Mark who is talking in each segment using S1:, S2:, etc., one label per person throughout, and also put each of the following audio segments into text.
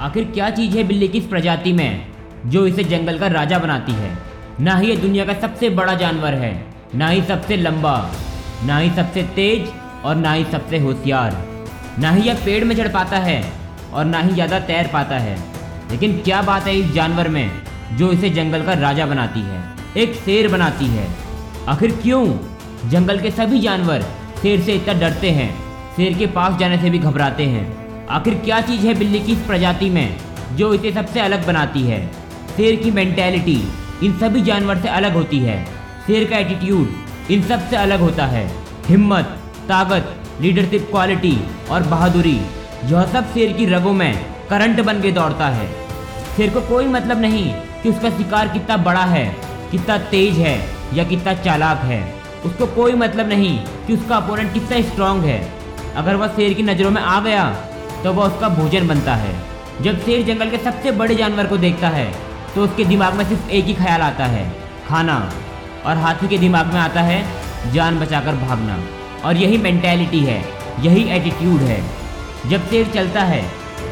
S1: आखिर क्या चीज़ है बिल्ली की इस प्रजाति में, जो इसे जंगल का राजा बनाती है? ना ही ये दुनिया का सबसे बड़ा जानवर है, ना ही सबसे लंबा, ना ही सबसे तेज और ना ही सबसे होशियार। ना ही यह पेड़ में चढ़ पाता है और ना ही ज़्यादा तैर पाता है। लेकिन क्या बात है इस जानवर में, जो इसे जंगल का राजा बनाती है, एक शेर बनाती है? आखिर क्यों? जंगल के सभी जानवर शेर से इतना डरते हैं, शेर के पास जाने से भी घबराते हैं। आखिर क्या चीज़ है बिल्ली की इस प्रजाति में, जो इसे सबसे अलग बनाती है? शेर की मेंटेलिटी इन सभी जानवर से अलग होती है। शेर का एटीट्यूड इन सबसे अलग होता है। हिम्मत, ताकत लीडरशिप क्वालिटी और बहादुरी, यह सब शेर की रगों में करंट बन के दौड़ता है। शेर को कोई मतलब नहीं कि उसका शिकार कितना बड़ा है, कितना तेज है या कितना चालाक है। उसको कोई मतलब नहीं कि उसका अपोनेंट कितना स्ट्रांग है। अगर वह शेर की नज़रों में आ गया तो वह उसका भोजन बनता है। जब शेर जंगल के सबसे बड़े जानवर को देखता है तो उसके दिमाग में सिर्फ़ एक ही ख्याल आता है, खाना। और हाथी के दिमाग में आता है, जान बचाकर भागना। और यही मेंटेलिटी है, यही एटीट्यूड है। जब शेर चलता है,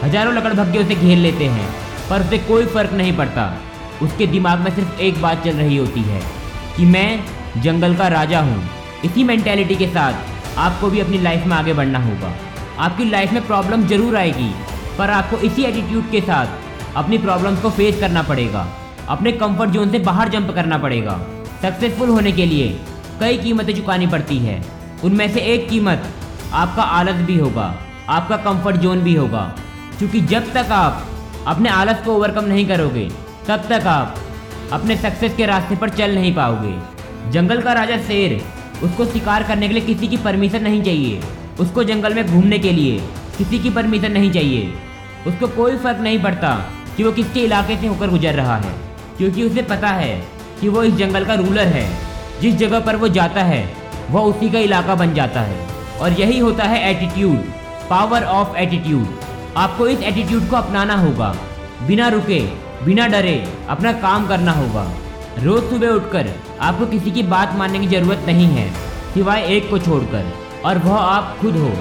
S1: हज़ारों लकड़भग्गे उसे घेर लेते हैं, पर उसे कोई फ़र्क नहीं पड़ता। उसके दिमाग में सिर्फ़ एक बात चल रही होती है, कि मैं जंगल का राजा हूँ। इसी मेंटेलिटी के साथ आपको भी अपनी लाइफ में आगे बढ़ना होगा। आपकी लाइफ में प्रॉब्लम ज़रूर आएगी, पर आपको इसी एटीट्यूड के साथ अपनी प्रॉब्लम्स को फेस करना पड़ेगा। अपने कंफर्ट जोन से बाहर जंप करना पड़ेगा। सक्सेसफुल होने के लिए कई कीमतें चुकानी पड़ती है। उनमें से एक कीमत आपका आलस भी होगा, आपका कंफर्ट जोन भी होगा। क्योंकि जब तक आप अपने आलस को ओवरकम नहीं करोगे, तब तक आप अपने सक्सेस के रास्ते पर चल नहीं पाओगे। जंगल का राजा शेर, उसको शिकार करने के लिए किसी की परमिशन नहीं चाहिए। उसको जंगल में घूमने के लिए। किसी की परमिशन नहीं चाहिए। उसको कोई फ़र्क नहीं पड़ता कि वो किसके इलाके से होकर गुजर रहा है, क्योंकि उसे पता है कि वो इस जंगल का रूलर है। जिस जगह पर वो जाता है, वह उसी का इलाका बन जाता है। और यही होता है एटीट्यूड पावर ऑफ़ एटीट्यूड आपको इस एटीट्यूड को अपनाना होगा। बिना रुके, बिना डरे अपना काम करना होगा। रोज सुबह उठकर आपको किसी की बात मानने की ज़रूरत नहीं है, सिवाय एक को छोड़कर। और वह आप खुद हो।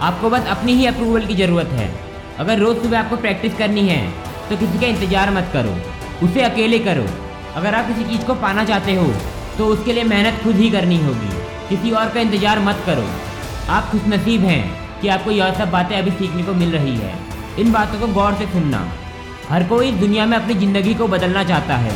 S1: आपको बस अपनी ही अप्रूवल की ज़रूरत है। अगर रोज़ सुबह आपको प्रैक्टिस करनी है तो किसी का इंतज़ार मत करो। उसे अकेले करो। अगर आप किसी चीज़ को पाना चाहते हो तो उसके लिए मेहनत खुद ही करनी होगी। किसी और का इंतज़ार मत करो। आप खुशनसीब हैं कि आपको यह सब बातें अभी सीखने को मिल रही है। इन बातों को गौर से सुनना। हर कोई दुनिया में अपनी ज़िंदगी को बदलना चाहता है।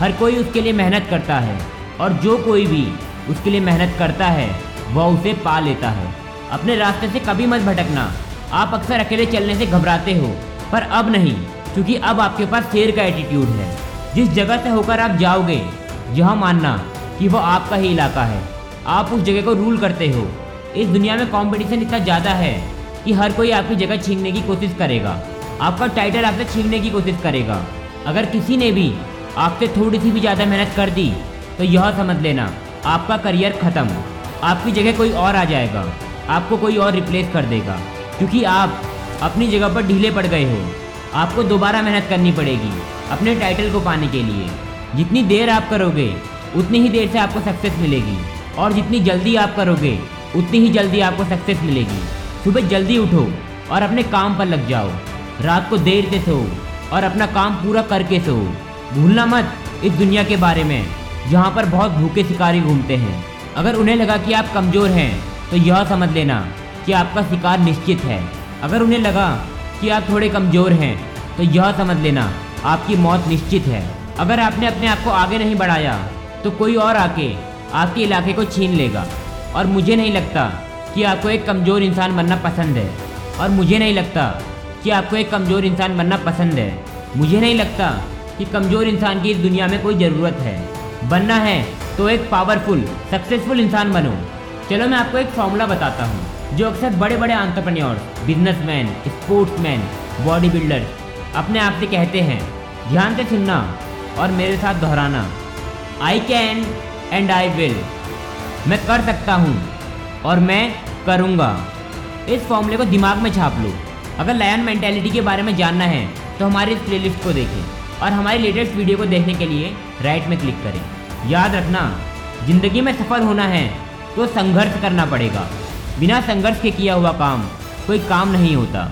S1: हर कोई उसके लिए मेहनत करता है। और जो कोई भी उसके लिए मेहनत करता है वह उसे पा लेता है। अपने रास्ते से कभी मत भटकना। आप अक्सर अकेले चलने से घबराते हो, पर अब नहीं, क्योंकि अब आपके पास शेर का एटीट्यूड है। जिस जगह से होकर आप जाओगे, यह मानना कि वह आपका ही इलाका है। आप उस जगह को रूल करते हो। इस दुनिया में कंपटीशन इतना ज़्यादा है कि हर कोई आपकी जगह छीनने की कोशिश करेगा। आपका टाइटल आपसे छीनने की कोशिश करेगा। अगर किसी ने भी आपसे थोड़ी सी भी ज़्यादा मेहनत कर दी तो यह समझ लेना, आपका करियर ख़त्म। आपकी जगह कोई और आ जाएगा, आपको कोई और रिप्लेस कर देगा, क्योंकि आप अपनी जगह पर ढीले पड़ गए हो। आपको दोबारा मेहनत करनी पड़ेगी, अपने टाइटल को पाने के लिए। जितनी देर आप करोगे, उतनी ही देर से आपको सक्सेस मिलेगी, और जितनी जल्दी आप करोगे, उतनी ही जल्दी आपको सक्सेस मिलेगी। सुबह जल्दी उठो और अपने काम पर लग जाओ। रात को देर से सो और अपना काम पूरा करके सो। भूलना मत इस दुनिया के बारे में, जहाँ पर बहुत भूखे शिकारी घूमते हैं। अगर उन्हें लगा कि आप कमज़ोर हैं तो यह समझ लेना कि आपका शिकार निश्चित है। अगर उन्हें लगा कि आप थोड़े कमज़ोर हैं तो यह समझ लेना आपकी मौत निश्चित है। अगर आपने अपने आप को आगे नहीं बढ़ाया तो कोई और आके आपके इलाके को छीन लेगा। और मुझे नहीं लगता कि आपको एक कमज़ोर इंसान बनना पसंद है। और मुझे नहीं लगता कि आपको एक कमज़ोर इंसान बनना पसंद है। मुझे नहीं लगता कि कमज़ोर इंसान की इस दुनिया में कोई ज़रूरत है। बनना है तो एक पावरफुल सक्सेसफुल इंसान बनो। चलो मैं आपको एक फॉर्मूला बताता हूँ, जो अक्सर बड़े बड़े entrepreneurs businessman sportsman body builder अपने आप से कहते हैं। ध्यान से सुनना और मेरे साथ दोहराना। I can and I will मैं कर सकता हूँ और मैं करूँगा। इस फॉर्मूले को दिमाग में छाप लो। अगर लायन मेंटेलिटी के बारे में जानना है तो हमारे इस प्लेलिस्ट को देखें और हमारी लेटेस्ट वीडियो को देखने के लिए राइट में क्लिक करें। याद रखना, ज़िंदगी में सफल होना है तो संघर्ष करना पड़ेगा। बिना संघर्ष के किया हुआ काम कोई काम नहीं होता।